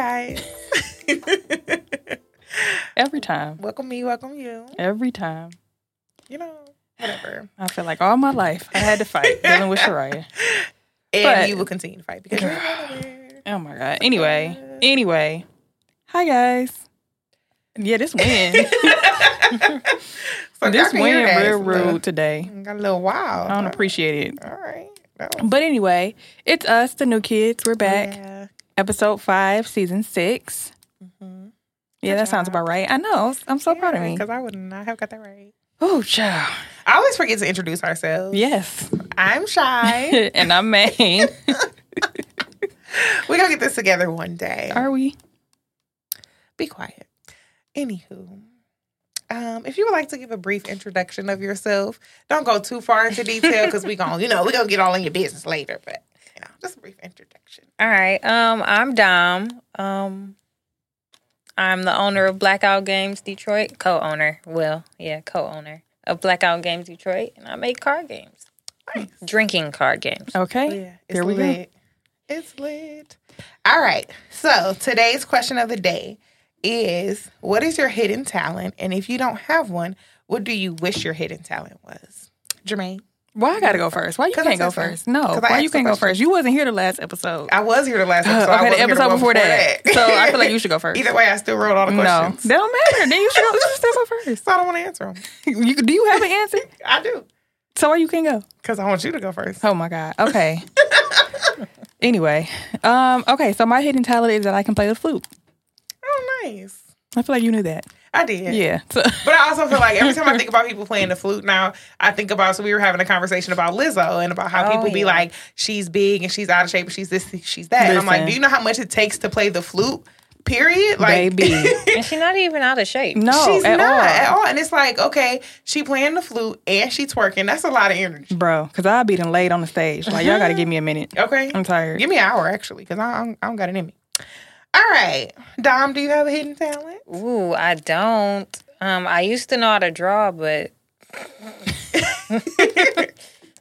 Guys. Every time. welcome me, welcome you. Every time. You know, whatever. I feel like all my life I had to fight dealing with Shyriah. And But- you will continue to fight because you're. Oh my God. Anyway, anyway. Hi guys. Yeah, this win. So this y'all can hear win real rude today. Got a little wild. I don't appreciate it. All right. No. But anyway, it's us, the new kids. We're back. Yeah. Episode five, season 6 Mhm. Yeah, that sounds about right. I know. I'm so proud of me. Because I would not have got that right. Oh, child. I always forget to introduce ourselves. Yes. I'm shy. and I'm Maine. We're going to get this together one day. Are we? Be quiet. Anywho, um, if you would like to give a brief introduction of yourself, don't go too far into detail because we gonna, you know, we gonna get all in your business later. But you know, just a brief introduction. All right. Um, I'm Dom. Um, I'm the owner of Blackout Games Detroit, co-owner. Well, yeah, co-owner of Blackout Games Detroit, and I make card games, Nice. drinking card games. Okay. Yeah, There we go. It's lit. All right. So today's question of the day is: What is your hidden talent? And if you don't have one, what do you wish your hidden talent was? Germaine, Why I gotta go first? Why you can't go first? No, why you can't go first? You wasn't here the last episode. I was here the last episode. I okay, the episode before that. so I feel like you should go first. Either way, I still wrote all the questions. no, that don't matter. Then you should, go, you should still go first. So I don't want to answer them. You, do you have an answer? I do. So why you can't go? Because I want you to go first. Oh my god. Okay. anyway, um, okay. So my hidden talent is that I can play the flute. Oh, nice. I feel like you knew that. I did. Yeah. So, But I also feel like every time I think about people playing the flute now, I think about, so we were having a conversation about Lizzo and about how Oh, people be like, she's big and she's out of shape and she's this, she's that. And I'm like, do you know how much it takes to play the flute? Period. Like, Baby. And she's not even out of shape. no, she's at not all. at all. And it's like, okay, she playing the flute and she twerking. That's a lot of energy. bro. Because I'll be done laid on the stage. Like y'all got to give me a minute. Okay. I'm tired. Give me an hour, actually, because I, I don't got it in me. All right. Dom, do you have a hidden talent? Ooh, I don't. Um, I used to know how to draw, but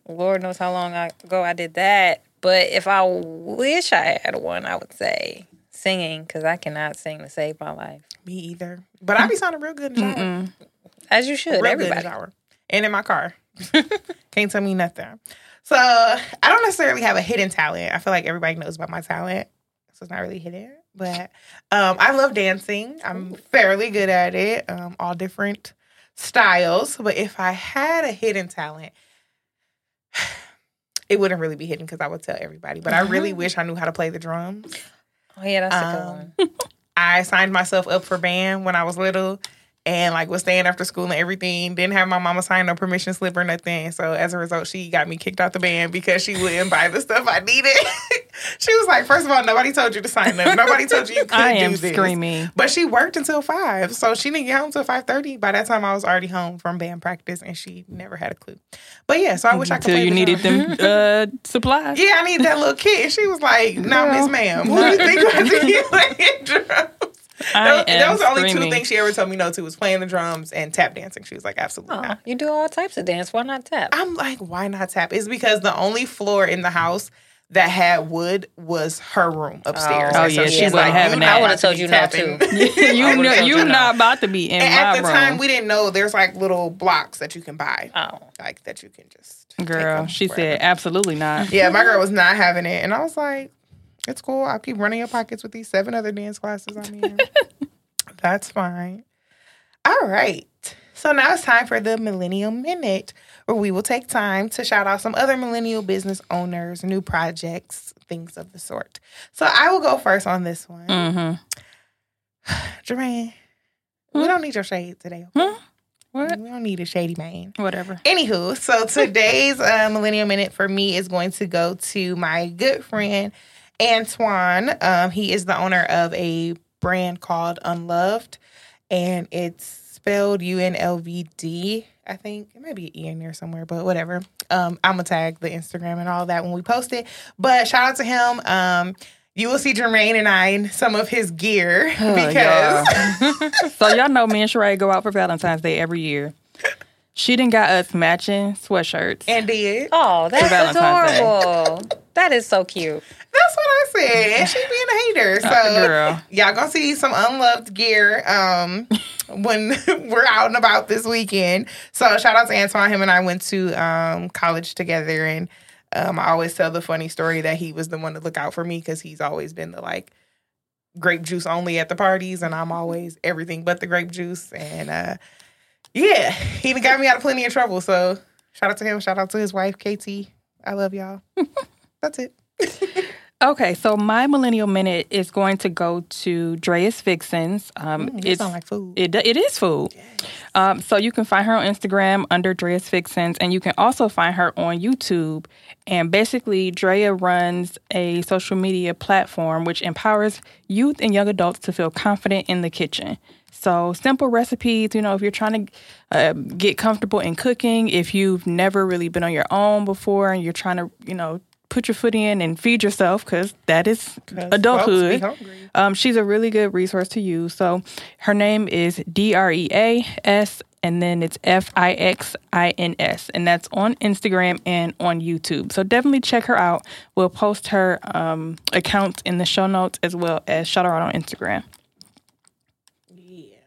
Lord knows how long ago I did that. But if I wish I had one, I would say singing because I cannot sing to save my life. Me either. But I be sounding real good in the shower. Mm-mm. As you should, real good in everybody. the shower. And in my car. Can't tell me nothing. So I don't necessarily have a hidden talent. I feel like everybody knows about my talent. So it's not really hidden. But um, I love dancing. I'm fairly good at it. Um, all different styles. But if I had a hidden talent, it wouldn't really be hidden because I would tell everybody. But I really wish I knew how to play the drums. Oh yeah, that's a good Um, one. I signed myself up for band when I was little and like was staying after school and everything. Didn't have my mama sign no permission slip or nothing. So as a result, she got me kicked out the band because she wouldn't buy the stuff I needed. she was like, first of all, nobody told you to sign up. Nobody told you you could I do am this. screaming. But she worked until five. So she didn't get home until five thirty. By that time I was already home from band practice and she never had a clue. But yeah, so I wish I could Until you needed them uh, supplies. Yeah, I need that little kid. And she was like, "No, Girl. Miss Ma'am, who do you think I see playing drums?" I That, am that was the only screaming. two things she ever told me no to was playing the drums and tap dancing. She was like, "Absolutely Oh, not." you do all types of dance. Why not tap? I'm like, "Why not tap?" It's because the only floor in the house that had wood was her room upstairs. Oh, And yeah, she she's wasn't having that. I would've to told you not to. you I know, you're you not about to be in And my at the room. time, we didn't know there's like little blocks that you can buy, Oh, like that you can just Girl, she wherever. said absolutely not. Yeah, my girl was not having it. And I was like, it's cool. I'll keep running your pockets with these seven other dance classes I'm in. That's fine. All right. So now it's time for the Millennial Minute, where we will take time to shout out some other millennial business owners, new projects, things of the sort. So I will go first on this one. Mm-hmm. Germaine, we don't need your shade today. okay? Hmm? What? We don't need a shady man. Whatever. Anywho, so today's uh, Millennial Minute for me is going to go to my good friend Antoine. Um, he is the owner of a brand called Unloved, and it's spelled U N L V D. I think it might be an E in there somewhere, but whatever. Um, I'm gonna tag the Instagram and all that when we post it. But shout out to him. Um, you will see Germaine and I in some of his gear Oh, because so y'all know me and Sheree go out for Valentine's Day every year. She didn't got us matching sweatshirts. and did. Oh, that's Valentine's Day. adorable. That is so cute. That's what I said. And she being a hater. So Uh, girl. y'all gonna see some unloved gear um when we're out and about this weekend. So shout out to Antoine. Him and I went to um college together and um I always tell the funny story that he was the one to look out for me because he's always been the like grape juice only at the parties and I'm always everything but the grape juice. And uh yeah, he done got me out of plenty of trouble. So shout out to him, shout out to his wife, KT. I love y'all. That's it. Okay, so my millennial minute is going to go to Drea's Fixins. Um, Mm, sound like food. It, it is food. Um, so you can find her on Instagram under Drea's Fixins, and you can also find her on YouTube. And basically, Drea runs a social media platform which empowers youth and young adults to feel confident in the kitchen. So simple recipes, you know, if you're trying to uh, get comfortable in cooking, if you've never really been on your own before and you're trying to, you know, put your foot in and feed yourself because that is adulthood. Um, she's a really good resource to use. So her name is D R E A S, and then it's F I X I N S, and that's on Instagram and on YouTube. So definitely check her out. We'll post her um, accounts in the show notes as well as shout her out on Instagram. Yeah.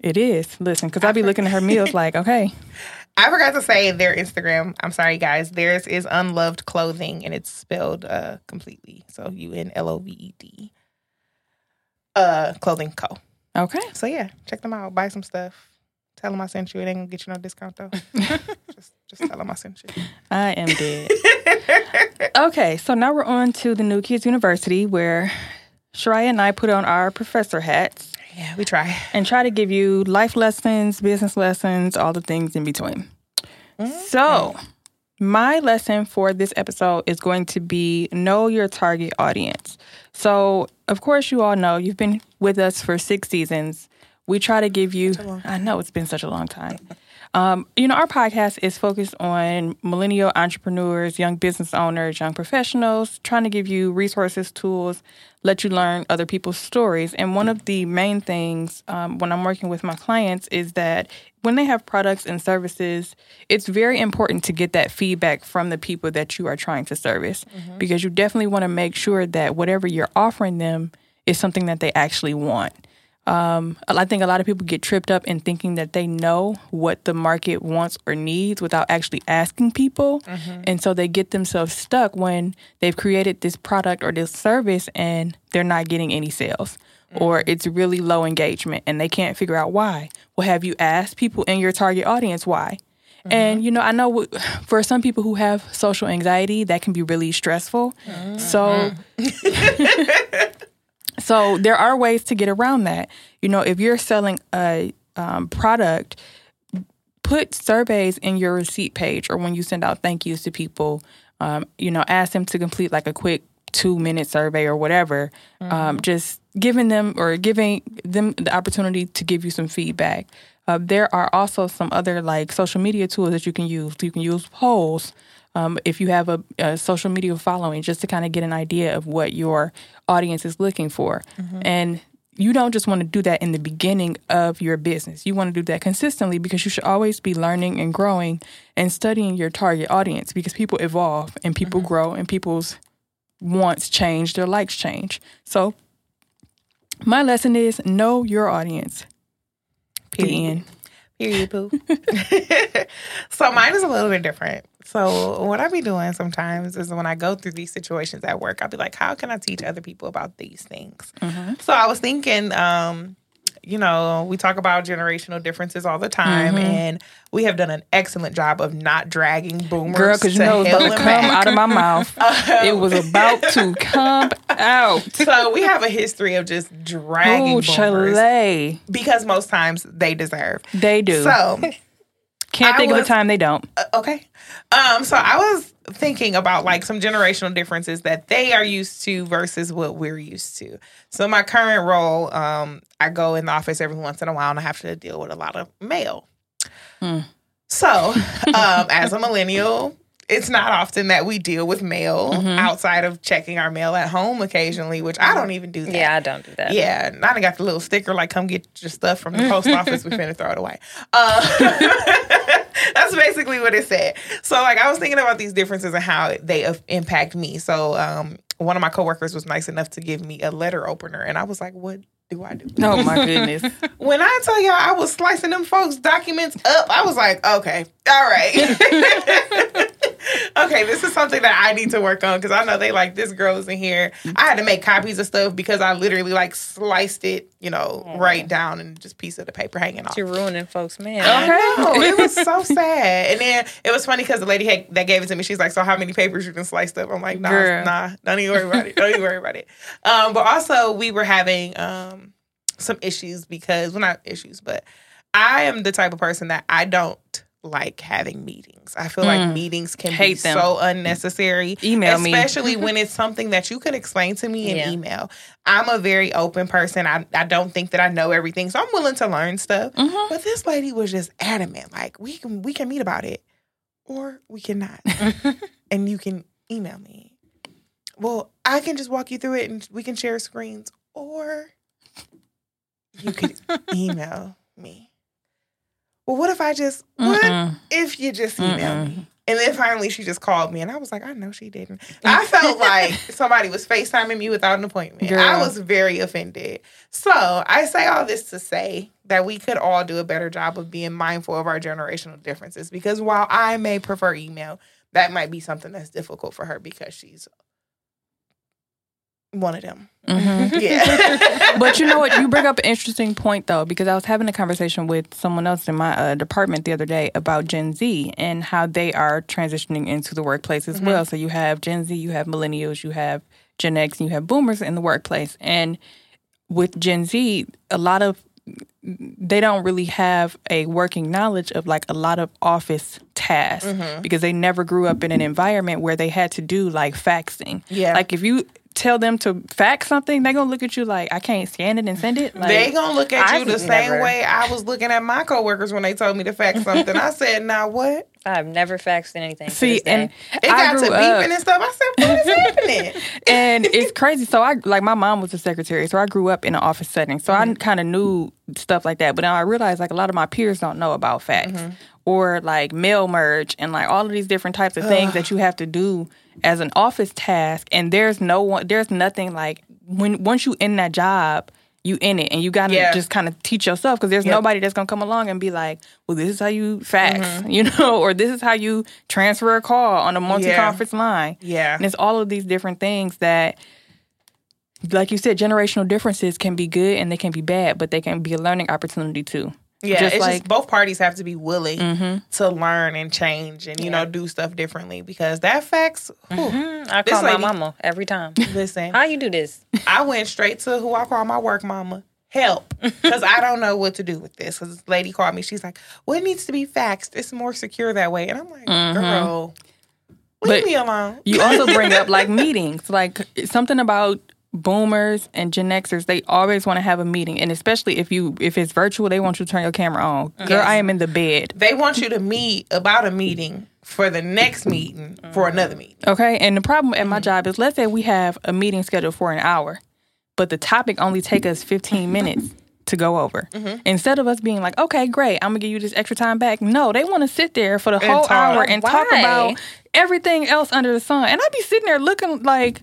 It is. Listen, because I'll be looking at her meals like, okay, I forgot to say their Instagram. I'm sorry, guys. Theirs is unloved clothing, and it's spelled uh completely. So U N L O V E D. Uh, clothing co. okay. So yeah, check them out. Buy some stuff. Tell them I sent you. It ain't gonna get you no discount though. just, just tell them I sent you. I am dead. okay, so now we're on to the New Kids University where Shyriah and I put on our professor hats. Yeah, we try. and try to give you life lessons, business lessons, all the things in between. So, mm-hmm. my lesson for this episode is going to be know your target audience. So, of course, you all know you've been with us for six seasons. We try to give you, I know it's been such a long time. Um, you know, our podcast is focused on millennial entrepreneurs, young business owners, young professionals, trying to give you resources, tools, let you learn other people's stories. And one of the main things um, when I'm working with my clients is that when they have products and services, it's very important to get that feedback from the people that you are trying to service because you definitely want to make sure that whatever you're offering them is something that they actually want. Um, I think a lot of people get tripped up in thinking that they know what the market wants or needs without actually asking people. Mm-hmm. And so they get themselves stuck when they've created this product or this service and they're not getting any sales or mm-hmm. it's really low engagement and they can't figure out why. Well, have you asked people in your target audience why? And mm-hmm. you know, I know for some people who have social anxiety, that can be really stressful. So so there are ways to get around that. You know, if you're selling a um, product, put surveys in your receipt page or when you send out thank yous to people. Um, you know, ask them to complete like a quick two minute survey or whatever. Um, just giving them or giving them the opportunity to give you some feedback. Uh, there are also some other like social media tools that you can use. You can use polls um, if you have a, a social media following, just to kind of get an idea of what your audience is looking for. And you don't just want to do that in the beginning of your business. You want to do that consistently because you should always be learning and growing and studying your target audience because people evolve and people grow and people's wants change, their likes change. So, my lesson is know your audience. Period. Period, poo. so mine is a little bit different. So what I be doing sometimes is when I go through these situations at work, I'll be like, how can I teach other people about these things? Mm-hmm. So I was thinking, um, you know, we talk about generational differences all the time, mm-hmm. and we have done an excellent job of not dragging boomers. Girl, because you know it's about to come out of my mouth. Um, it was about to come out. So we have a history of just dragging Oh, boomers Chile. because most times they deserve. They do. So Can't I think of a time they don't. Uh, okay. Um, so I was thinking about like some generational differences that they are used to versus what we're used to. So my current role, um, I go in the office every once in a while and I have to deal with a lot of mail. Hmm. So, um, as a millennial, it's not often that we deal with mail Mhm. outside of checking our mail at home occasionally, which I don't even do that. Yeah, I don't do that. Yeah, and I got the little sticker like, "Come get your stuff from the post office. We finna throw it away." Uh, that's basically what it said. So, like, I was thinking about these differences and how they impact me. So, um, one of my coworkers was nice enough to give me a letter opener, and I was like, "What do I do?" Oh my goodness. When I tell y'all I was slicing them folks' documents up, I was like, "Okay, all right." Okay, this is something that I need to work on because I know they like this girl is in here. I had to make copies of stuff because I literally like sliced it, you know, right down and just piece of the paper hanging off. You're ruining folks, man. I know. it was so sad. And then it was funny because the lady had, that gave it to me, she's like, "So how many papers you been sliced up?" I'm like, "Nah, Girl. nah, don't even worry about it. Don't even worry about it." Um, but also, we were having um, some issues because well, not issues, but I am the type of person that I don't like having meetings. I feel like Mm. meetings can be them. so unnecessary. Email me. Especially when it's something that you could explain to me in Yeah. email. I'm a very open person. I, I don't think that I know everything. So I'm willing to learn stuff. Mhm. But this lady was just adamant. Like, we can we can meet about it. Or we cannot. and you can email me. Well, I can just walk you through it and we can share screens. Or you could email me. Well, what if I just what Mm-mm. if you just email Mm-mm. me? And then finally she just called me and I was like, I know she didn't. I felt like somebody was FaceTiming me without an appointment. Girl. I was very offended. So I say all this to say that we could all do a better job of being mindful of our generational differences because while I may prefer email, that might be something that's difficult for her because she's one of them. Mhm. Yeah. but you know what? You bring up an interesting point though, because I was having a conversation with someone else in my uh, department the other day about Gen Z and how they are transitioning into the workplace as well. So you have Gen Z, you have millennials, you have Gen X, and you have boomers in the workplace. And with Gen Z, a lot of they don't really have a working knowledge of like a lot of office tasks because they never grew up in an environment where they had to do like faxing. Yeah. Like if you tell them to fax something, they're gonna look at you like I can't scan it and send it. Like, they gonna look at you I've the same never- way I was looking at my coworkers when they told me to fax something. I said, "Now what?" I've never faxed anything. see, and It I got to grew beeping up, and stuff. I said, "What is happening?" and it's crazy. So I like my mom was a secretary, so I grew up in an office setting. So I mm-hmm. kind of knew stuff like that. But now I realized like a lot of my peers don't know about fax mm-hmm. or like mail merge and like all of these different types of things that you have to do as an office task. And there's no one, there's nothing like when once you in that job. You in it, and you gotta Yeah. just kind of teach yourself because there's Yep. nobody that's gonna come along and be like, "Well, this is how you fax," mm-hmm. you know, or this is how you transfer a call on a multi-conference line. Yeah. And it's all of these different things that, like you said, generational differences can be good and they can be bad, but they can be a learning opportunity too. Yeah, Just it's like- just both parties have to be willing Mhm. to learn and change and you know do stuff differently because that facts. whew, Mm, I call my mama every time. Listen, How you do this? I went straight to who I call my work mama. Help, because I don't know what to do with this. Because this lady called me, she's like, "Well, it needs to be faxed. It's more secure that way." And I'm like, "Girl, leave But me alone." You also bring up like meetings, like something about boomers and Gen Xers. They always want to have a meeting, and especially if you if it's virtual, they want you to turn your camera on. Girl, I am in the bed. They want you to meet about a meeting for the next meeting for another meeting. Okay, and the problem at my job is, let's say we have a meeting scheduled for an hour, but the topic only take us fifteen minutes to go over. Mm-hmm. Instead of us being like, okay, great, I'm gonna give you this extra time back. No, they want to sit there for the whole talk. hour and talk about everything else under the sun, and I'd be sitting there looking like.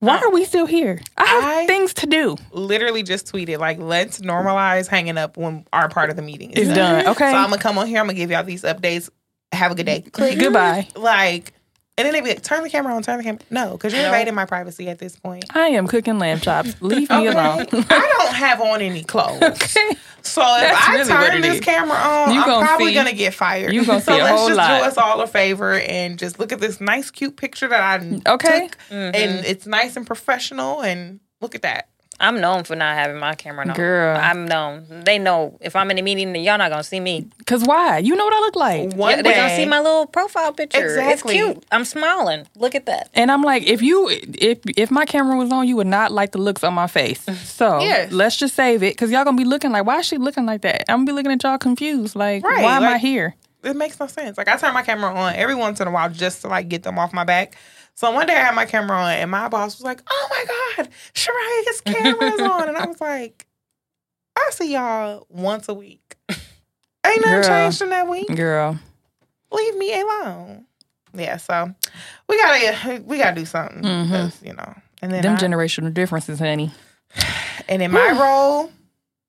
Why are we still here? I have I- things to do. Literally just tweeted like, "Let's normalize hanging up when our part of the meeting It's is done. Okay. So I'm gonna come on here. I'm gonna give y'all these updates. Have a good day. Click. Goodbye. Like, and then they be like, "Turn the camera on. Turn the camera." No, because you're invading my privacy at this point. I am cooking lamb chops. Leave me alone. I don't have on any clothes. okay. So if That's I really turn this is. camera on, You I'm gonna probably see- gonna get fired. you gonna so see a let's whole just lot. do us all a favor and just look at this nice, cute picture that I Okay. took, and mm-hmm. it's nice and professional. And look at that. I'm known for not having my camera on. Girl. I'm known. They know if I'm in a meeting, y'all not gonna see me. Cause why? You know what I look like. One Yeah, they gonna see my little profile picture. Exactly. It's cute. I'm smiling. Look at that. And I'm like, if you if if my camera was on, you would not like the looks on my face. So Yes. let's just save it because y'all gonna be looking like, why is she looking like that? I'm gonna be looking at y'all confused. Like, Right, why am I here? it makes no sense. Like I turn my camera on every once in a while just to like get them off my back. So one day I had my camera on and my boss was like, "Oh my god, Shyriah's camera's on," and I was like, "I see y'all once a week. Ain't nothing Girl. changed in that week. Girl. Leave me alone." Yeah, so we gotta we gotta do something Mhm. 'cause, you know. And then Them I- generational differences, honey. and in my role,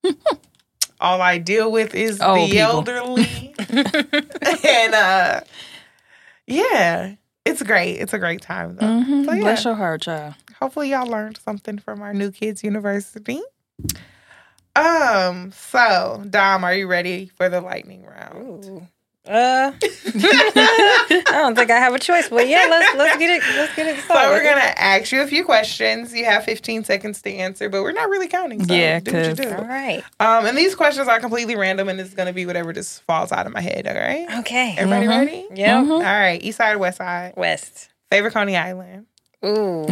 all I deal with is Old the people. elderly. and uh yeah, it's great. It's a great time though. hmm So, yeah. Bless your heart, child. Hopefully y'all learned something from our New Kids University. Um, so Dom, are you ready for the lightning round? Ooh. Uh, I don't think I have a choice, but yeah, let's let's get it let's get it So started. we're gonna ask you a few questions. You have 15 seconds to answer, but we're not really counting. So Yeah, do what you 'cause- do. All right. Um, and these questions are completely random, and it's gonna be whatever just falls out of my head. All right. Okay. Everybody Mhm. ready? Yep. Mhm. All right. East side, west side. West. Favorite Coney Island. Ooh.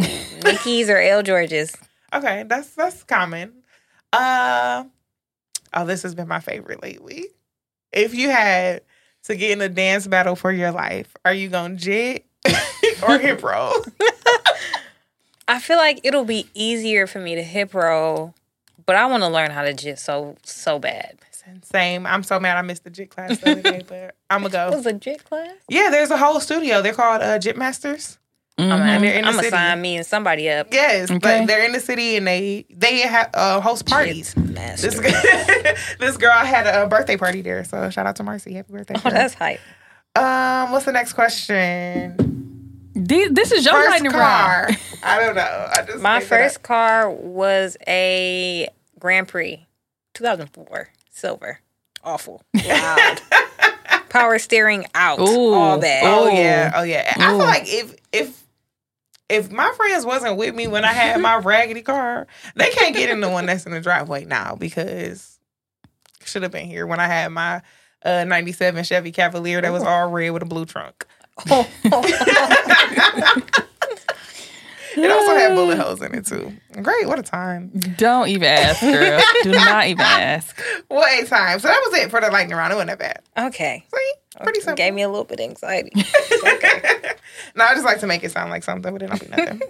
Nikki's or L George's. Okay, that's that's common. Uh, oh, this has been my favorite lately. If you had to get in a dance battle for your life, are you gonna jit or hip roll? I feel like it'll be easier for me to hip roll, but I want to learn how to jit so so bad. Same. I'm so mad I missed the jit class the other day, but I'm gonna go. It was a jit class. Yeah, there's a whole studio. They're called uh, Jit Masters. I'm Mhm. And they're in the gonna sign me and somebody up. Yes, Okay. but they're in the city and they they ha- uh, host parties. This g- this girl had a birthday party there, so shout out to Marcy. Happy birthday! Oh, girl. that's hype. Um, what's the next question? Thi- This is your First lightning car. round. I don't know. I just My first car was a Grand Prix, 2004, silver. Awful, loud, power steering out, Ooh. all bad. Oh yeah, oh yeah. I feel like if if if my friends wasn't with me when I had my raggedy car, they can't get in the one that's in the driveway now because should have been here when I had my uh 97 Chevy Cavalier that was all red with a blue trunk. It also had bullet holes in it too. Great, what a time. Don't even ask, girl. Do not even ask. What a time. So that was it for the lightning round. It wasn't that bad. okay, See? Pretty simple. Gave me a little bit of anxiety. no, I just like to make it sound like something, but it don't be nothing.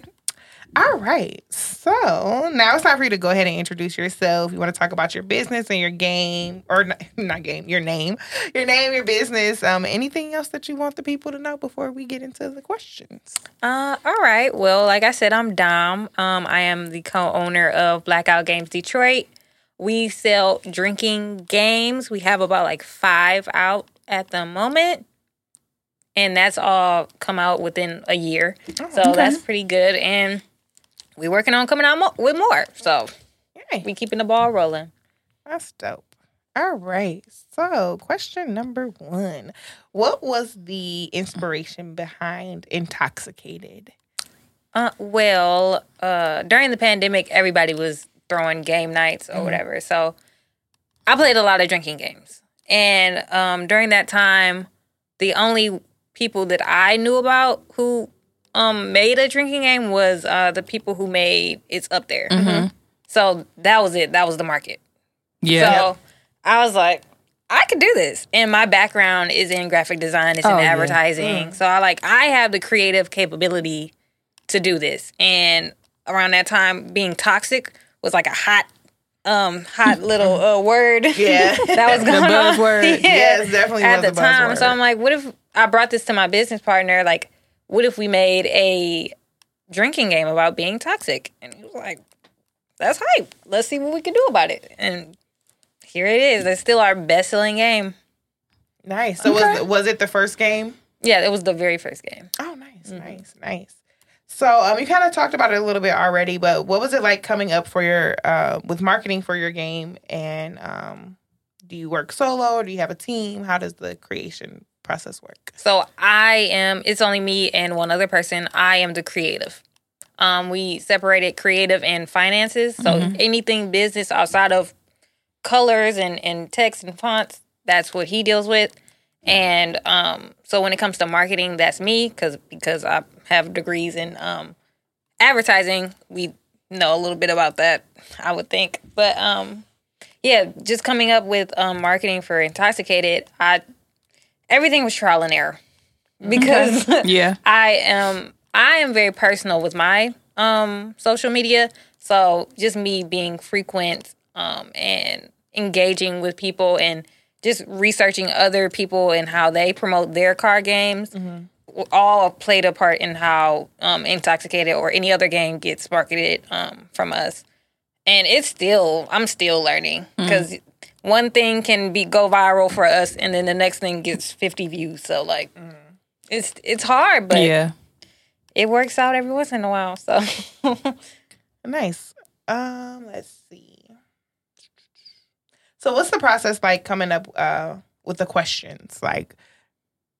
All right. So now it's time for you to go ahead and introduce yourself. You want to talk about your business and your game, or not, not game, your name, your name, your business. Um, anything else that you want the people to know before we get into the questions? Uh, all right. Well, like I said, I'm Dom. Um, I am the co-owner of Blackout Games Detroit. We sell drinking games. We have about like five out at the moment, and that's all come out within a year. So that's pretty good. And we're working on coming out mo- with more. So Yay. we keeping the ball rolling. That's dope. All right. So, question number one What was the inspiration behind Intoxicated? Uh, well, uh, during the pandemic, everybody was throwing game nights or whatever. So I played a lot of drinking games. And um, during that time, the only people that I knew about who um, made a drinking game was uh, the people who made It's Up There. So that was it. That was the market. Yeah. So I was like, I could do this. And my background is in graphic design, it's Oh, in yeah. advertising. So I like I have the creative capability to do this. And around that time, being toxic was like a hot um hot little uh, word. Yeah. that was going on. buzzword. Yeah. Yes, definitely At was the a time. buzzword. So I'm like, what if I brought this to my business partner? Like, what if we made a drinking game about being toxic? And he was like, that's hype. Let's see what we can do about it. And here it is. It's still our best selling game. Nice. So, was, was it the first game? Yeah, it was the very first game. Oh, nice, nice, nice. So, um, you kind of talked about it a little bit already, but what was it like coming up for your uh with marketing for your game? And um, do you work solo or do you have a team? How does the creation process work? So I am, it's only me and one other person. I am the creative. Um, we separated creative and finances. So anything business outside of colors and, and text and fonts, that's what he deals with. And um, so when it comes to marketing, that's me because because I have degrees in um, advertising. We know a little bit about that, I would think. But um, yeah, just coming up with um, marketing for intoxicated, I everything was trial and error because Yeah. I am I am very personal with my um social media. So just me being frequent um and engaging with people and just researching other people and how they promote their card games all played a part in how um intoxicated or any other game gets marketed um from us. And it's still I'm still learning because one thing can be go viral for us and then the next thing gets 50 views. So like it's it's hard, but Yeah. it works out every once in a while. So Nice. Um, let's see. So what's the process like coming up uh with the questions? Like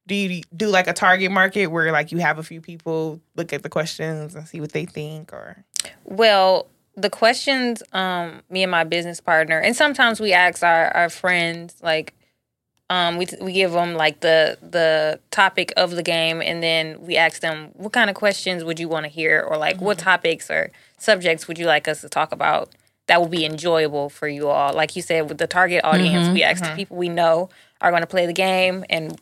do you do like a target market where like you have a few people look at the questions and see what they think or well, the questions um me and my business partner and sometimes we ask our our friends like um we we give them like the the topic of the game and then we ask them what kind of questions would you want to hear? or like what topics or subjects would you like us to talk about that would be enjoyable for you all? Like you said with the target audience we ask the people we know are going to play the game and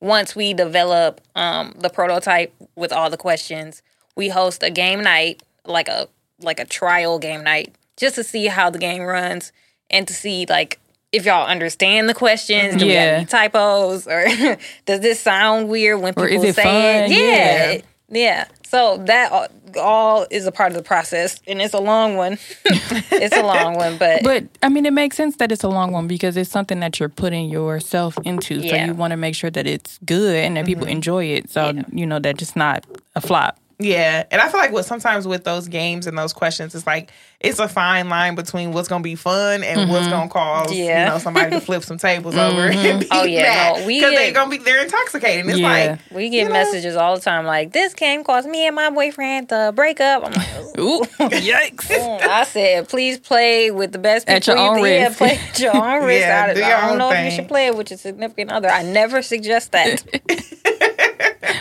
once we develop um, the prototype with all the questions, we host a game night, like a like a trial game night, just to see how the game runs and to see like if y'all understand the questions. Do we Yeah. have any typos or does this sound weird when people is it say fun? it? Yeah. Yeah. yeah. So that all, all is a part of the process, and it's a long one. it's a long one, but, But I mean, it makes sense that it's a long one because it's something that you're putting yourself into. So you want to make sure that it's good and that people mm-hmm. enjoy it. So Yeah. you know that it's not a flop. Yeah, and I feel like what sometimes with those games and those questions, it's like it's a fine line between what's gonna be fun and what's mm-hmm. gonna cause Yeah. you know somebody to flip some tables over mm-hmm. and oh, be Oh, yeah, mad no, because they're gonna be they're intoxicating. It's Yeah. like we get you know? messages all the time like this game caused me and my boyfriend to break up. I'm like, Ooh, yikes! I said, please play with the best people At your you own yeah, risk. play at your own risk. Yeah, I, do your I don't own know if you should play it with your significant other. I never suggest that.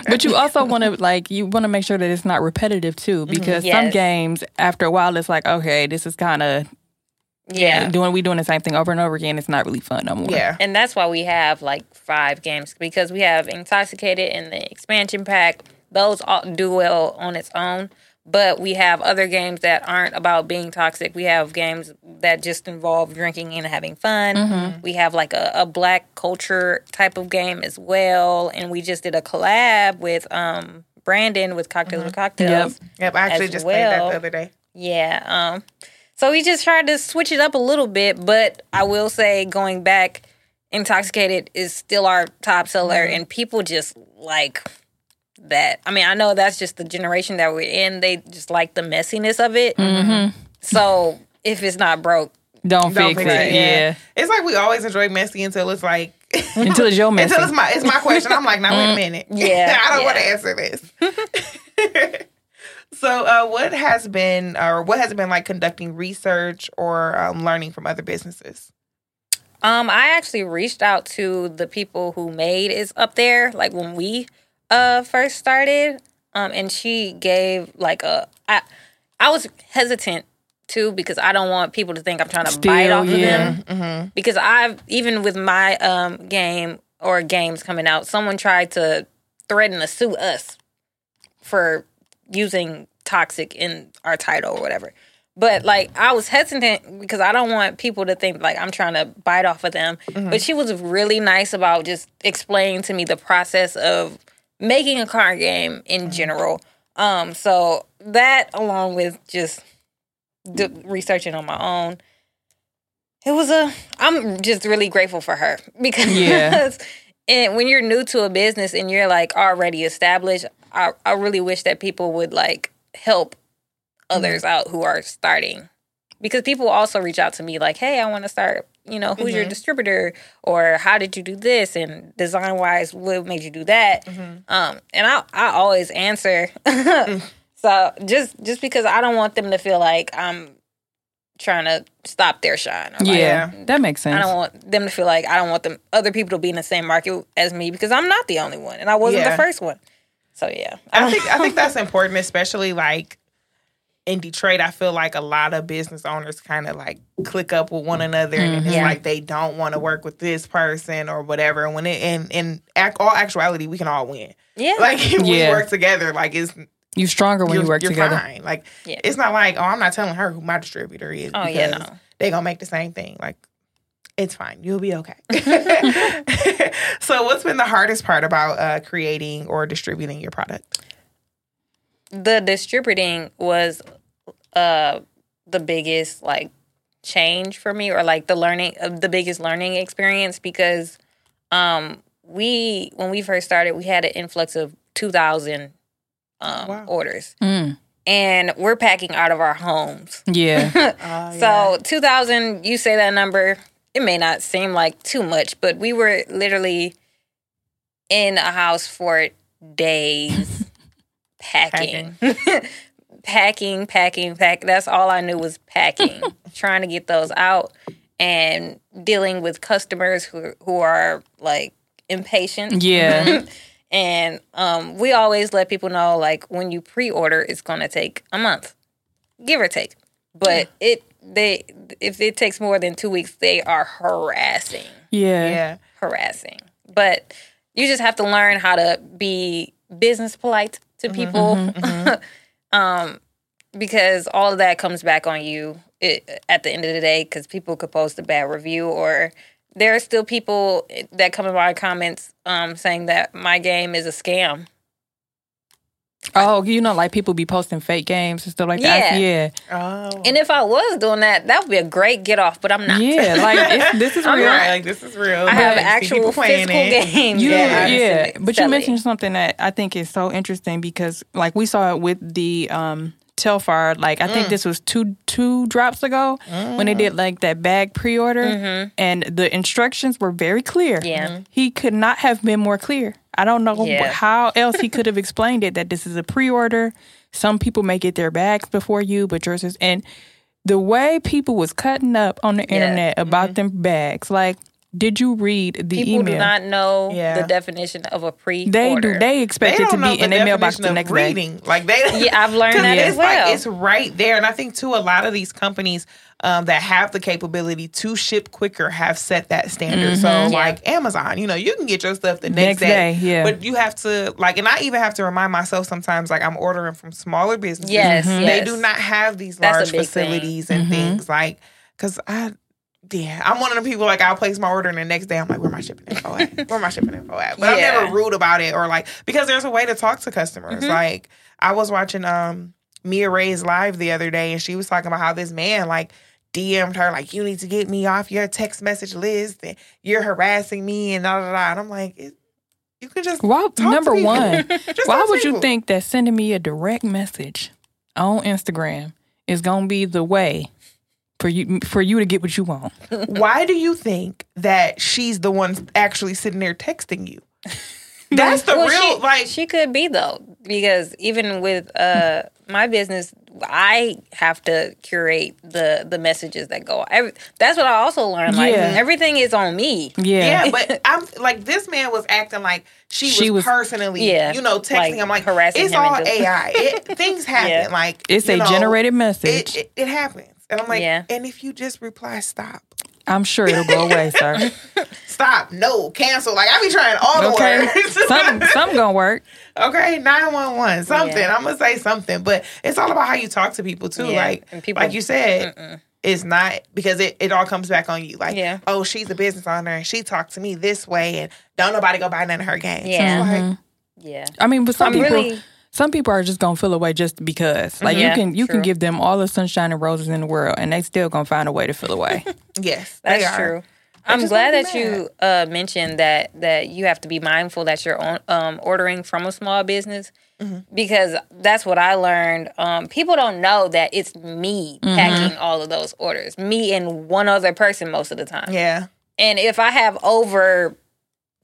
But you also want to like you want to make sure that it's not repetitive too, mm-hmm. because some Yes. games after a while it's like okay, this is kind of yeah. doing we doing the same thing over and over again. It's not really fun no more. yeah, And that's why we have like five games because we have Intoxicated and the expansion pack. Those all do well on its own. But we have other games that aren't about being toxic. We have games that just involve drinking and having fun. We have like a, a black culture type of game as well. And we just did a collab with um Brandon with Cocktails with Cocktails. yep. yep. I actually just played that the other day. Yeah. Um, so we just tried to switch it up a little bit, but I will say going back, Intoxicated is still our top seller, and people just like that. I mean, I know that's just the generation that we're in. They just like the messiness of it. So if it's not broke, Don't, Don't fix fix it. it, Yeah, It's like we always enjoy messy until it's like until it's your mess. until it's my it's my question. I'm like, now wait a minute. Yeah, I don't want to answer this. so, uh, what has been or what has it been like conducting research or um, learning from other businesses? Um, I actually reached out to the people who made is up there, like when we uh first started. Um, and she gave like a I I was hesitant too because I don't want people to think I'm trying to bite off of yeah. them. Because I've even with my um game or games coming out, someone tried to threaten to sue us for using toxic in our title or whatever. But like I was hesitant because I don't want people to think like I'm trying to bite off of them. But she was really nice about just explaining to me the process of making a card game in general. Um so that along with just d- researching on my own it was a i'm just really grateful for her because Yeah. and when you're new to a business and you're like already established i, I really wish that people would like help others out who are starting because people also reach out to me like hey i want to start you know who's your mm-hmm. distributor or how did you do this and design wise what made you do that mm-hmm. um and i i always answer mm. So just just because I don't want them to feel like I'm trying to stop their shine. like, Yeah, that makes sense. I don't want them to feel like I don't want them other people to be in the same market as me because I'm not the only one and I wasn't Yeah. the first one. So yeah, I think I think that's important, especially like in Detroit. I feel like a lot of business owners kind of like click up with one another, and it's Yeah. like they don't want to work with this person or whatever. And When it in in ac- all actuality, we can all win. yeah, Like if we work together, like it's you stronger when you're, you work you're together. fine. Like Yeah. it's not like oh, I'm not telling her who my distributor is. Oh, yeah, no. They gonna make the same thing. Like it's fine. You'll be okay. so, what's been the hardest part about uh, creating or distributing your product? The distributing was uh the biggest like change for me or like the learning uh, the biggest learning experience because um we when we first started we had an influx of 2000 um Wow. orders. Mm, and we're packing out of our homes. Yeah, Oh, so 2000 you say that number it may not seem like too much but we were literally in a house for days packing. Packing. Packing pack that's all i knew was packing. Trying to get those out and dealing with customers who who are like impatient. Yeah. and um we always let people know like when you pre-order it's going to take a month give or take. But it they if it takes more than 2 weeks they are harassing. Yeah, yeah. harassing. But you just have to learn how to be business polite to people. um, because all of that comes back on you it, at the end of the day because people could post a bad review or there are still people that come in my comments um, saying that my game is a scam. Oh, you know, like people be posting fake games and stuff like that. Yeah. Yeah, Oh. And if I was doing that, that would be a great get off, but I'm not. yeah. Like it's, this is real. not. Right, like this is real. I have But you see actual physical it. games. You, Yeah. yeah, but you mentioned something that I think is so interesting because, like, we saw it with the um, Telfar. Like, I Mm. think this was two two drops ago when they did like that bag pre order, and the instructions were very clear. Mm-hmm. Yeah. Mhm. he could not have been more clear. I don't know Yeah. how else he could have explained it that this is a pre order. Some people may get their bags before you, but yours is and the way people was cutting up on the internet about them bags, like. Did you read the People email? do not know Yeah. the definition of a pre They do. They expect They it to don't be in the their mailbox the of next day. reading. Like they, Yeah, I've learned that it's as well. Like, it's right there, and I think too a lot of these companies um, that have the capability to ship quicker have set that standard. So like Amazon, you know, you can get your stuff the next, Next day, yeah. But you have to like, and I even have to remind myself sometimes like I'm ordering from smaller businesses. Yes, Mm-hmm. Mhm. they do not have these That's large big thing. facilities and things like because I. Yeah, I'm one of the people like I'll place my order and the next day I'm like, where my shipping info at? Where my shipping info at? But Yeah. I'm never rude about it or like because there's a way to talk to customers. Mm-hmm. Like I was watching um Mia Ray's live the other day and she was talking about how this man like DM'd her like you need to get me off your text message list and you're harassing me and da da da. And I'm like, it, you could just Well, talk number people. one, Just why would you think that sending me a direct message on Instagram is gonna be the way for you for you to get what you want? Why do you think that she's the one actually sitting there texting you? That's the Well, real she, like she could be though because even with uh my business i have to curate the the messages that go Every, that's what i also learned like Yeah. everything is on me Yeah. Yeah, but I'm like this man was acting like she, She was, was- personally, Yeah, you know, texting like, him like harassing it's him all just- AI. It, things happen. Yeah. Like It's a know, generated It, message. it it happens, and I'm like, Yeah. and if you just reply, stop, I'm sure it'll go away, sir. stop, no, cancel. Like I be trying all the Okay. words. Some some gonna work. okay, nine one one, something. Yeah. I'm gonna say something, but it's all about how you talk to people too. Yeah, Like and people- like you said. It's not because it, it all comes back on you. Like, Yeah. oh, she's a business owner and she talked to me this way, and don't nobody go buy none of her games. Yeah. It's like, mm-hmm. yeah I mean, but some I'm people really- some people are just gonna feel away just because. Like Yeah, you can you can give them all the sunshine and roses in the world and they still gonna find a way to feel away. yes, they that's are. true i'm glad that me you uh mentioned that that you have to be mindful that you're on, um ordering from a small business Mm-hmm. because that's what I learned. Um, people don't know that it's me Mm-hmm. packing all of those orders, me and one other person most of the time. Yeah. And if I have over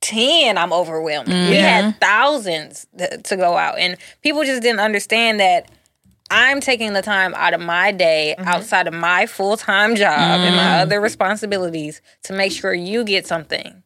10, I'm overwhelmed. We had thousands th- to go out. And people just didn't understand that I'm taking the time out of my day Mm-hmm. outside of my full time job and my other responsibilities to make sure you get something.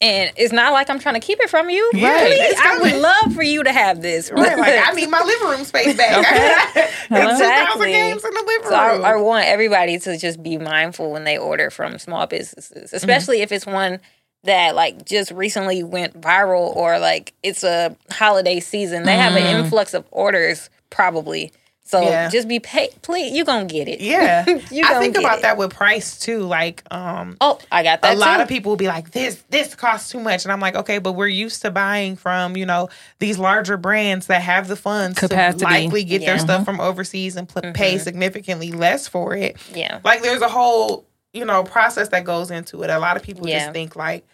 And it's not like I'm trying to keep it from you. Mm-hmm. Please, I would love for you to have this. Right, like I need my living room space back. Okay. Exactly. 2,000 games in the living So room. I want everybody to just be mindful when they order from small businesses, Mm-hmm. especially if it's one that like just recently went viral or like it's a holiday season. They have an influx of orders probably. So Mm-hmm. Yeah. just be paid. Please, You're gonna get it. yeah, You I think about it. that with price too. Like, um, Oh, I got that. a lot of people will be like, "This this costs too much," and I'm like, "Okay, but we're used to buying from you know these larger brands that have the funds Capacity. to likely get their Yeah. stuff from overseas and pl- pay significantly less for it." Yeah. Like, there's a whole you know process that goes into it. A lot of people Yeah. just think like.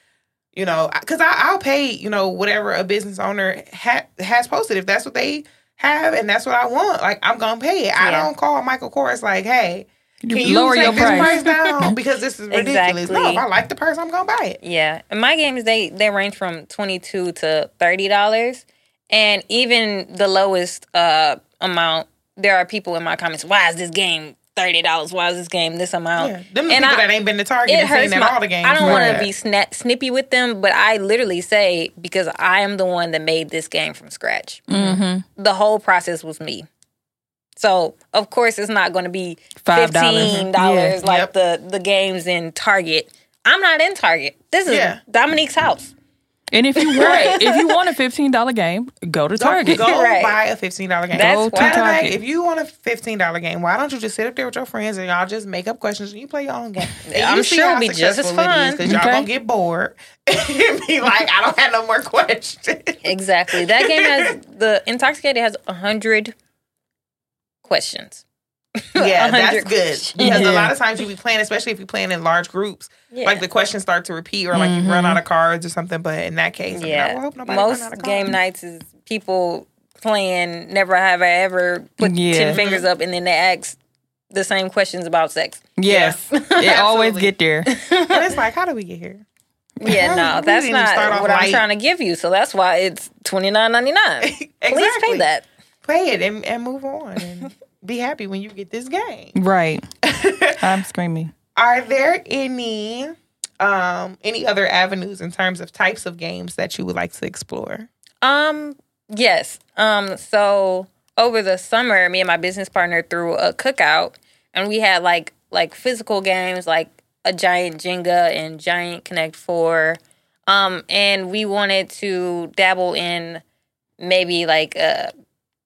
You know, because I'll pay, you know, whatever a business owner ha- has posted. If that's what they have and that's what I want, like, I'm going to pay it. I don't call Michael Kors like, hey, can you lower your price. down? Because this is ridiculous. No, Exactly. if I like the purse, I'm going to buy it. Yeah, and my games they they range from twenty two to thirty dollars, and even the lowest uh amount, there are people in my comments. Why is this game thirty dollars? Why is this game this amount? Yeah. Them the And people I- that ain't been to Target It and seen hurts my. all the games. I don't want to be sna- snippy with them, but I literally say because I am the one that made this game from scratch. Mm-hmm. The whole process was me. So of course it's not going to be fifteen dollars Yeah. like Yep. the the games in Target. I'm not in Target. This is Yeah. Dominique's house. And if you want, if you want a fifteen dollar game, go to Target. go Right. buy a fifteen dollar game. That's Go to Matter of fact, Target. if you want a fifteen dollar game, why don't you just sit up there with your friends and y'all just make up questions and you play your own game? And I'm sure how it'll be just as fun. is, Cause y'all Okay. gonna get bored and be like, I don't have no more questions. Exactly. That game has the Intoxicated has a hundred questions. Yeah, that's good because Yeah. a lot of times you be playing, especially if you're playing in large groups, Yeah. like the questions start to repeat or like you run mm-hmm. out of cards or something. But in that case, I mean, I yeah. hope nobody Most game nights is people playing never have I ever put Yeah. ten fingers up and then they ask the same questions about sex. Yes, it always get there. and it's like, how do we get here? Yeah, no, that's not what I'm trying to give you. So that's why it's twenty nine ninety nine. Please pay that. Play it and, and move on and be happy when you get this game. Right. I'm screaming. Are there any um any other avenues in terms of types of games that you would like to explore? Um, yes. Um, so over the summer, me and my business partner threw a cookout, and we had like like physical games like a giant Jenga and giant Connect Four. Um, and we wanted to dabble in maybe like uh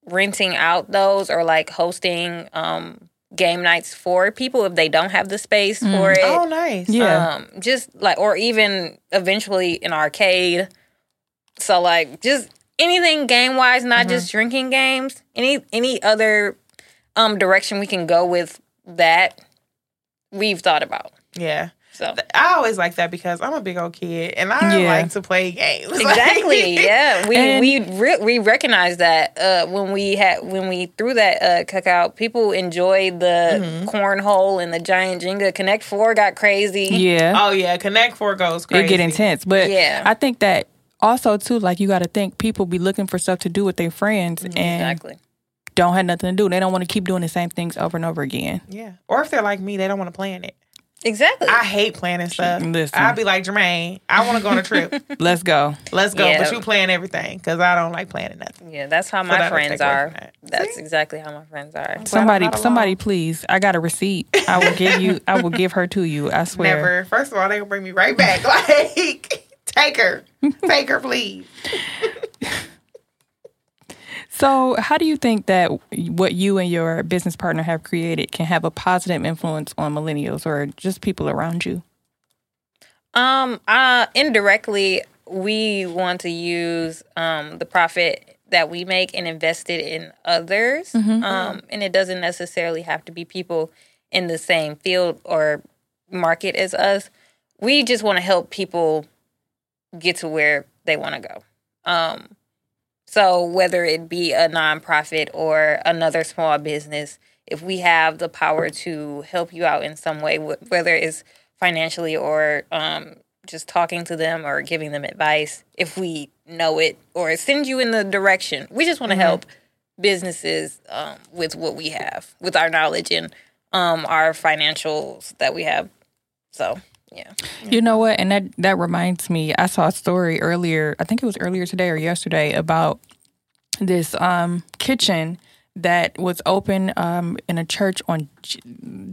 renting out those or like hosting um game nights for people if they don't have the space for it. Oh, nice. Yeah. Um, just like, or even eventually an arcade. So like, just anything game wise, not Mm-hmm. just drinking games. Any any other um direction we can go with that, we've thought about. Yeah. So I always like that because I'm a big old kid and I Yeah. like to play games. exactly, yeah, we And- we re- we recognize that uh, when we had when we threw that uh, cookout, people enjoyed the Mm-hmm. cornhole and the giant Jenga. Connect Four got crazy. Yeah. oh yeah, Connect Four goes crazy. it get intense. But Yeah. I think that also too, like you got to think people be looking for stuff to do with their friends and Exactly. don't have nothing to do. They don't want to keep doing the same things over and over again. Yeah. Or if they're like me, they don't want to plan it. Exactly. I hate planning stuff. Listen. I'd be like Germaine, I want to go on a trip. Let's go. Let's go. Yeah. But you plan everything because I don't like planning nothing. Yeah, that's how my that'll friends are. that. That's See? exactly how my friends are. Somebody, not somebody, alone. please. I got a receipt. I will give you. I will give her to you. I swear. Never. First of all, they gonna bring me right back. Like, take her, take her, please. So, how do you think that what you and your business partner have created can have a positive influence on millennials or just people around you? Um, uh, indirectly, we want to use um the profit that we make and invest it in others. Um, and it doesn't necessarily have to be people in the same field or market as us. We just want to help people get to where they want to go. Um, so whether it be a nonprofit or another small business, if we have the power to help you out in some way, whether it's financially or um, just talking to them or giving them advice, if we know it or send you in the direction, we just want to help. businesses um, with what we have, with our knowledge and um, our financials that we have. So yeah, You know what? And that that reminds me. I saw a story earlier. I think it was earlier today or yesterday about this um, kitchen that was open um, in a church on J-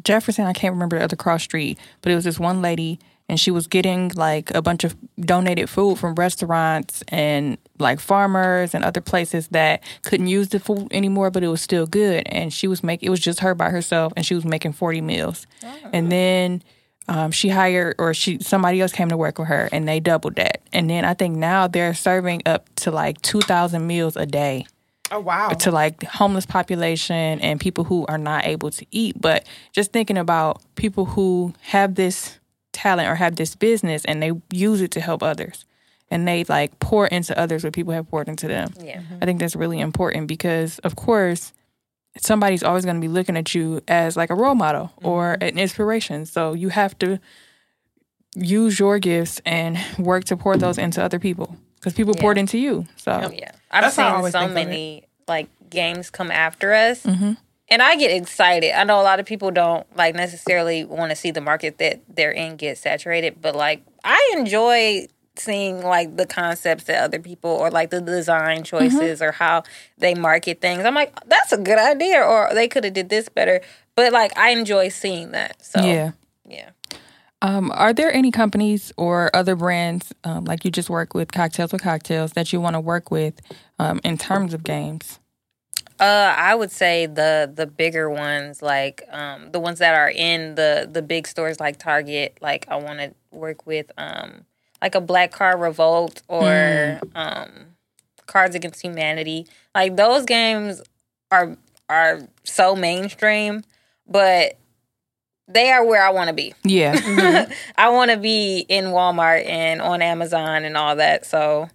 Jefferson. I can't remember the other cross street, but it was this one lady, and she was getting like a bunch of donated food from restaurants and like farmers and other places that couldn't use the food anymore, but it was still good. And she was making it was just her by herself, and she was making forty meals, and then um, she hired or she somebody else came to work with her and they doubled that. And then i think now they're serving up to like 2000 meals a day. Oh wow. to like homeless population and people who are not able to eat. But just thinking about people who have this talent or have this business and they use it to help others. And they like pour into others what people have poured into them. Yeah, I think that's really important because, of course, somebody's always going to be looking at you as like a role model or an inspiration. So you have to use your gifts and work to pour those into other people because people poured into you. So yeah. I've That's seen so think of it. many like games come after us, Mm-hmm. and I get excited. I know a lot of people don't like necessarily want to see the market that they're in get saturated, but like I enjoy seeing like the concepts that other people or like the design choices or how they market things. I'm like, that's a good idea, or they could have did this better. But like, I enjoy seeing that. So yeah. yeah. Um, are there any companies or other brands um, like you just work with cocktails with cocktails that you want to work with um, in terms of games? Uh, I would say the the bigger ones, like um, the ones that are in the the big stores, like Target. Like I want to work with um, like a Black Card Revolt or um, Cards Against Humanity. Like those games are are so mainstream, but they are where I want to be. Yeah. I want to be in Walmart and on Amazon and all that. So,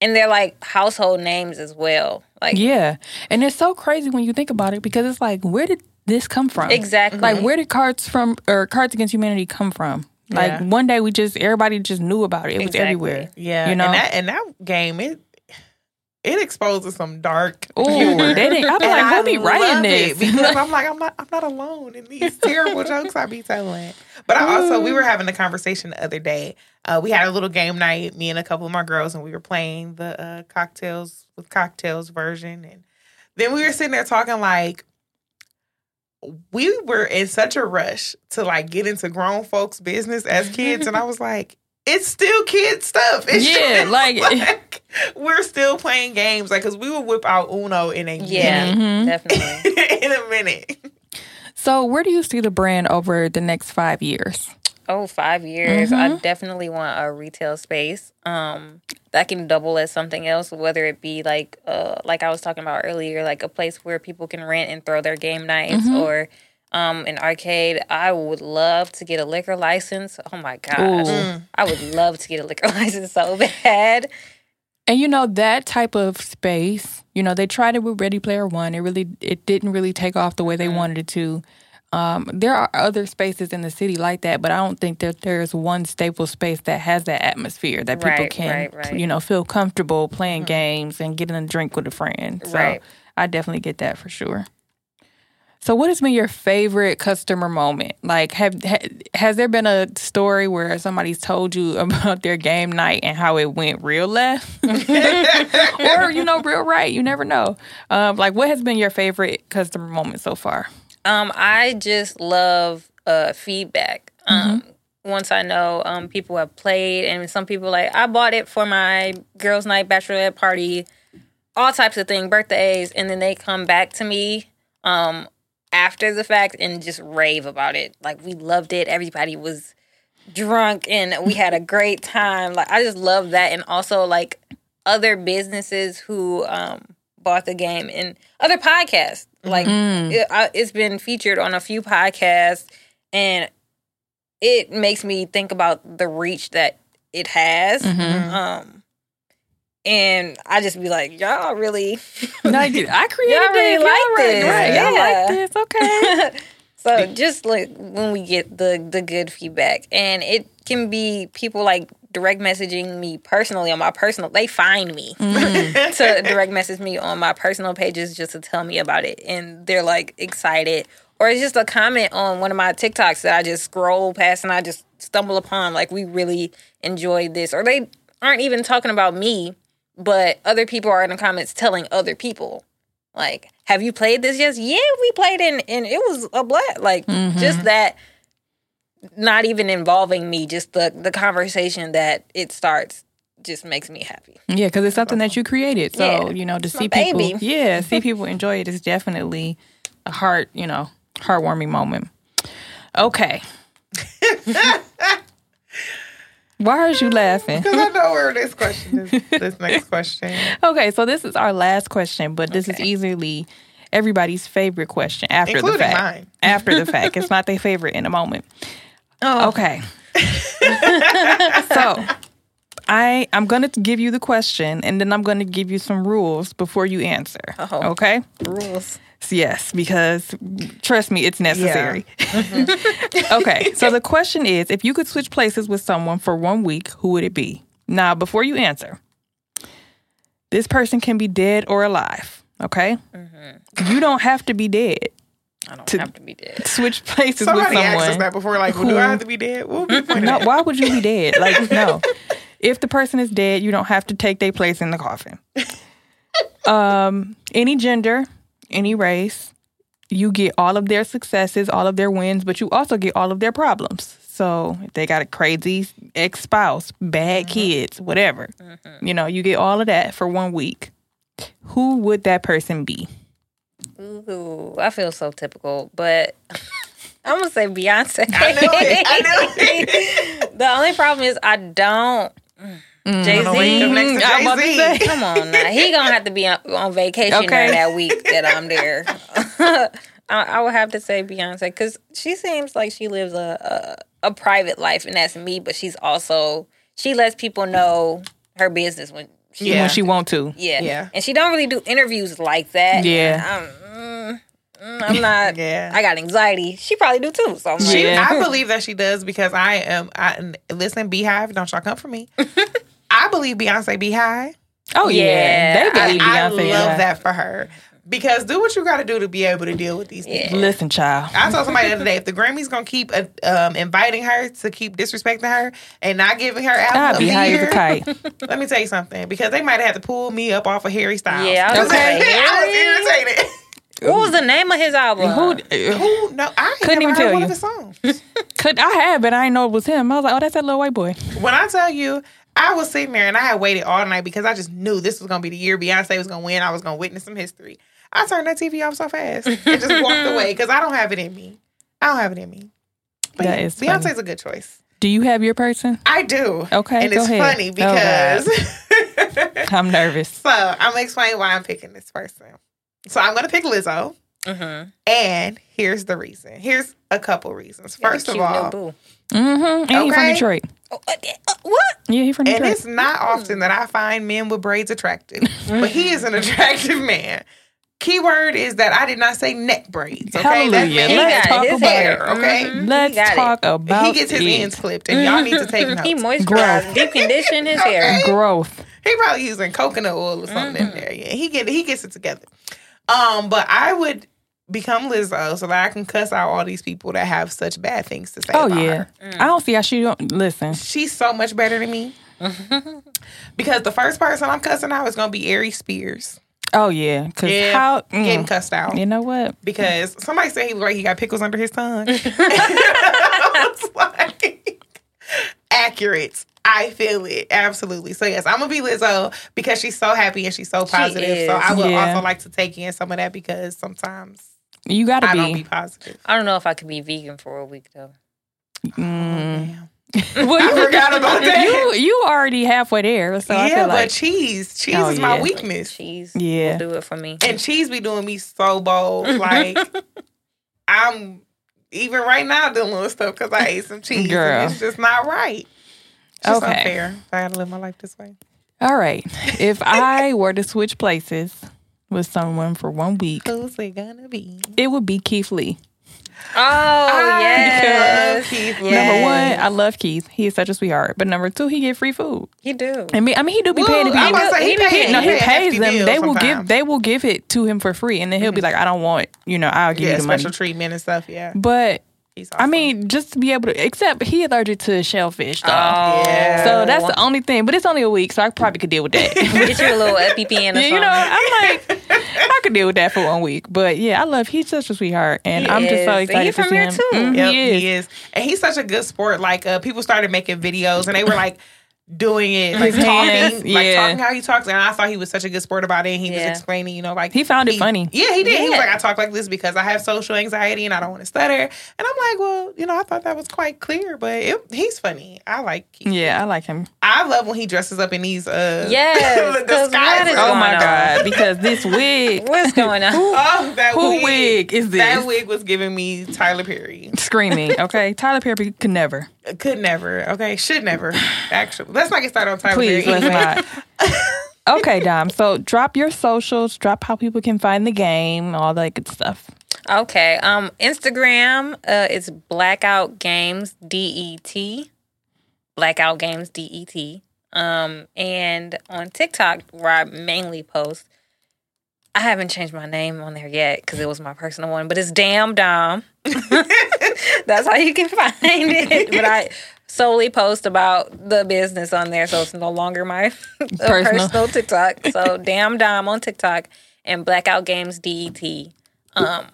and they're like household names as well. Like Yeah. And it's so crazy when you think about it because it's like, where did this come from? exactly. Like, where did Cards from or Cards Against Humanity come from? Like Yeah. one day we just everybody just knew about it. It was everywhere. Yeah, You know? and that and that game it it exposes some dark. Oh, humor. they didn't. I'm And like, who be writing it this? because I'm like I'm not I'm not alone in these terrible jokes I be telling. But I also we were having a conversation the other day. Uh, we had a little game night, me and a couple of my girls, and we were playing the uh, cocktails with cocktails version, and then we were sitting there talking like we were in such a rush to like get into grown folks' business as kids, and I was like, it's still kid stuff. It's Yeah, just, like- we're still playing games, like because we would whip out Uno in a yeah, Mhm. definitely. in a minute. So, where do you see the brand over the next five years? Oh, five years. I definitely want a retail space um, that can double as something else, whether it be like, uh, like I was talking about earlier, like a place where people can rent and throw their game nights, or um, an arcade. I would love to get a liquor license. Oh my gosh, Ooh. I would love to get a liquor license so bad. And you know that type of space, you know, they tried it with Ready Player One. It really, it didn't really take off the way they wanted it to. Um, there are other spaces in the city like that, but I don't think that there's one staple space that has that atmosphere that people Right, can, right, right. you know, feel comfortable playing games and getting a drink with a friend. So. I definitely get that for sure. So, what has been your favorite customer moment? Like, have ha, has there been a story where somebody's told you about their game night and how it went real left, or you know, real right? You never know. Um, like, what has been your favorite customer moment so far? Um, I just love uh feedback. Um, once I know um people have played, and some people like I bought it for my girls' night bachelorette party, all types of things, birthdays, and then they come back to me um after the fact and just rave about it. Like we loved it. Everybody was drunk and we had a great time. Like I just love that, and also like other businesses who um bought the game and other podcasts. Like mm-hmm. it, I, it's been featured on a few podcasts, and it makes me think about the reach that it has. Mm-hmm. Mm-hmm. Um, and I just be like, y'all really. Like, I created Y'all really this. like Y'all right, this. right. Y'all Yeah. like this. Okay. so just like when we get the the good feedback, and it can be people like direct messaging me personally on my personal. They find me mm. to direct message me on my personal pages just to tell me about it, and they're like excited. Or it's just a comment on one of my TikToks that I just scroll past and I just stumble upon. Like we really enjoyed this, or they aren't even talking about me, but other people are in the comments telling other people. Like, have you played this yet? Yeah, we played it and, and it was a blast. Like, just mm-hmm. that not even involving me, just the the conversation that it starts just makes me happy. Yeah, because it's something that you created. So, Yeah. you know, to It's see people baby. Yeah, see people enjoy it is definitely a heart, you know, heartwarming moment. Okay. Why are you laughing? Because I know where this question is. This next question. Okay, so this is our last question, but this is easily everybody's favorite question after the fact. mine. After the fact. It's not their favorite in a moment. Oh. Okay. so I I'm gonna give you the question and then I'm gonna give you some rules before you answer. Oh. Okay? Rules. Yes, because trust me, it's necessary. Mm-hmm. okay, so the question is if you could switch places with someone for one week, who would it be? Now, before you answer, this person can be dead or alive, okay? Mm-hmm. You don't have to be dead. I don't To- have to be dead. Switch places Somebody with asked us that before, like, well, do I have to be dead? What would be the point of No, why would you be dead? Like, no. If the person is dead, you don't have to take their place in the coffin. Um, any gender, any race, you get all of their successes, all of their wins, but you also get all of their problems. So if they got a crazy ex spouse, bad kids, whatever, you know, you get all of that for one week. Who would that person be? Ooh, I feel so typical, but I'm gonna say Beyonce. I knew it. I knew it. the only problem is I don't. Mm, Jay Gonna wake up Z. next to I'm about to Jay-Z. Come on now. He gonna have to be on, on vacation Okay. during that week that I'm there. I, I would have to say Beyonce because she seems like she lives a, a a private life, and that's me. But she's also she lets people know her business when she Yeah. When she want to. yeah Yeah. and she don't really do interviews like that. Yeah. I'm, mm, I'm not. Yeah. I got anxiety. She probably do too. So I'm like, She, Yeah. I believe that she does because I am. I listen, Beyhive. Don't y'all come for me. I believe Beyonce Beyhive. Oh, yeah. Yeah, They believe I Beyonce. love yeah. that for her because do what you got to do to be able to deal with these people. Listen, child. I told somebody the other day if the Grammys gonna keep uh, um, inviting her to keep disrespecting her and not giving her album I'll of be the high as year, a kite. let me tell you something because they might have to pull me up off of Harry Styles. Yeah, I was Okay. I was Harry? irritated. What was the name of his album? Who, Who? No, I Couldn't even tell one you. of his songs. Could I have, but I didn't know it was him. I was like, oh, that's that little white boy. when I tell you, I was sitting there and I had waited all night because I just knew this was gonna be the year Beyonce was gonna win. I was gonna witness some history. I turned that TV off so fast and just walked away because I don't have it in me. I don't have it in me. But That yeah, is funny. A good choice. Do you have your person? I do. Okay, and go it's ahead. funny Oh, because I'm nervous. so I'm gonna explain why I'm picking this person. So I'm gonna pick Lizzo, Mm-hmm. and here's the reason. Here's a couple reasons. First of all, boo. Mm-hmm. And he from Detroit. Oh, uh, uh, what? Yeah, he from Detroit. and it's not often that I find men with braids attractive, but he is an attractive man. Keyword is that I did not say neck braids. Okay, Hallelujah. That man Let's has talk about hair. it. Okay, Mhm. Let's He got it. talk about he gets his it. ends clipped, and y'all need to take notes. He moisturizes, moisturized, deep condition his hair. Growth. He probably using coconut oil or something Mm-hmm. in there. Yeah, he get he gets it together. Um, but I would become Lizzo so that I can cuss out all these people that have such bad things to say. Oh about yeah. her. I don't see how she don't listen. she's so much better than me. because the first person I'm cussing out is gonna be Ari Spears. Oh yeah. Cause Yeah, how mm, getting cussed out. you know what? because somebody said he looked like he got pickles under his tongue. I was like, accurate. I feel it absolutely. So yes, I'm gonna be Lizzo because she's so happy and she's so positive. is. So I would Yeah. also like to take in some of that because sometimes You gotta I don't be. be positive. I don't know if I could be vegan for a week though. Mm. Damn. Well, I forgot about that. you you already halfway there. So I yeah, feel but cheese, cheese Oh, is my yeah. weakness, Cheese Yeah. will do it for me. and cheese be doing me so bold. Like I'm even right now dealing with stuff because I ate some cheese. Girl. And it's just not right. It's just Okay. unfair. I gotta live my life this way. all right. If I were to switch places with someone for one week, Who's it gonna be? it would be Keith Lee. Oh yes, Keith. Yes. Number one, I love Keith. He is such a sweetheart. But number two, he get free food. you do. I mean, I mean, he do be Well, paying the I'm to say, he He- pay- He, no, he a pays them. They will give. They will give it to him for free, and then he'll be mm-hmm. like, "I don't want. You know, I'll give yeah, you the money." special treatment and stuff. Yeah, But He's I mean, just to be able to, except he allergic to shellfish, though. Oh, Yeah. So that's the only thing. But it's only a week, so I probably could deal with that. Get you a little EpiPen or Yeah, something. you know, I'm like, I could deal with that for one week. But yeah, I love. He's such a sweetheart, and He I'm just so is. excited He to from see here, him. too. Mhm, Yep, he is. and he's such a good sport. Like uh, people started making videos, and they were like doing it, like His talking, hands, like yeah. talking how he talks. And I thought he was such a good sport about it. And he was explaining, you know, like He found it funny. Yeah, he did. He was like, I talk like this because I have social anxiety and I don't want to stutter. And I'm like, well, you know, I thought that was quite clear, but it, he's funny. I like. Keith. Yeah, I like him. I love when he dresses up in these. uh Yes, the 'cause what disguises. is Oh my on? god! Because this wig, What's going on? Oh, that who wig. wig is this? That wig was giving me Tyler Perry. Screaming. Okay, Tyler Perry could never. Could never. Okay, should never. Actually, let's not get started on Tyler Please, Perry. let's not. Okay, Dom. So drop your socials. Drop how people can find the game. All that good stuff. Okay. Um, Instagram, uh, it's Blackout Games D E T. Blackout Games D E T. Um, and on TikTok, where I mainly post, I haven't changed my name on there yet because it was my personal one, but it's Damn Dom. That's how you can find it. But I solely post about the business on there, so it's no longer my Personal. personal, TikTok. So Damn Dom on TikTok and Blackout Games DET um,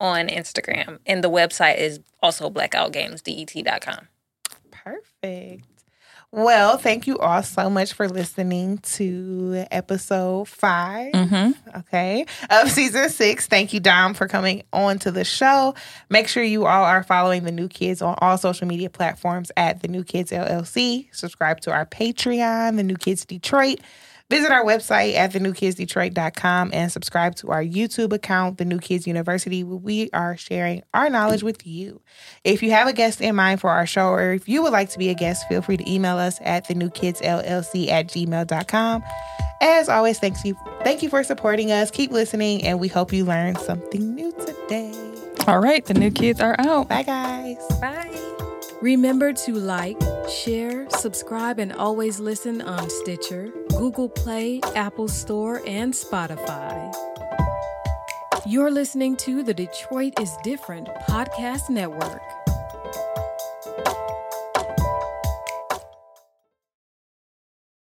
on Instagram. And the website is also blackoutgamesdet.com. Perfect. Well, thank you all so much for listening to episode 5 Mm-hmm. okay, of season six. Thank you, Dom, for coming on to the show. Make sure you all are following the New Kids on all social media platforms at the New Kids LLC. Subscribe to our Patreon, the New Kids Detroit. Visit our website at thenewkidsdetroit.com and subscribe to our YouTube account, The New Kids University, where we are sharing our knowledge with you. If you have a guest in mind for our show, or if you would like to be a guest, feel free to email us at thenewkidsllc at gmail.com. As always, thanks you. Thank you for supporting us. Keep listening, and we hope you learned something new today. All right, the new kids are out. Bye, guys. Bye. Remember to like, share, subscribe, and always listen on Stitcher, Google Play, Apple Store, and Spotify. You're listening to the Detroit is Different podcast network.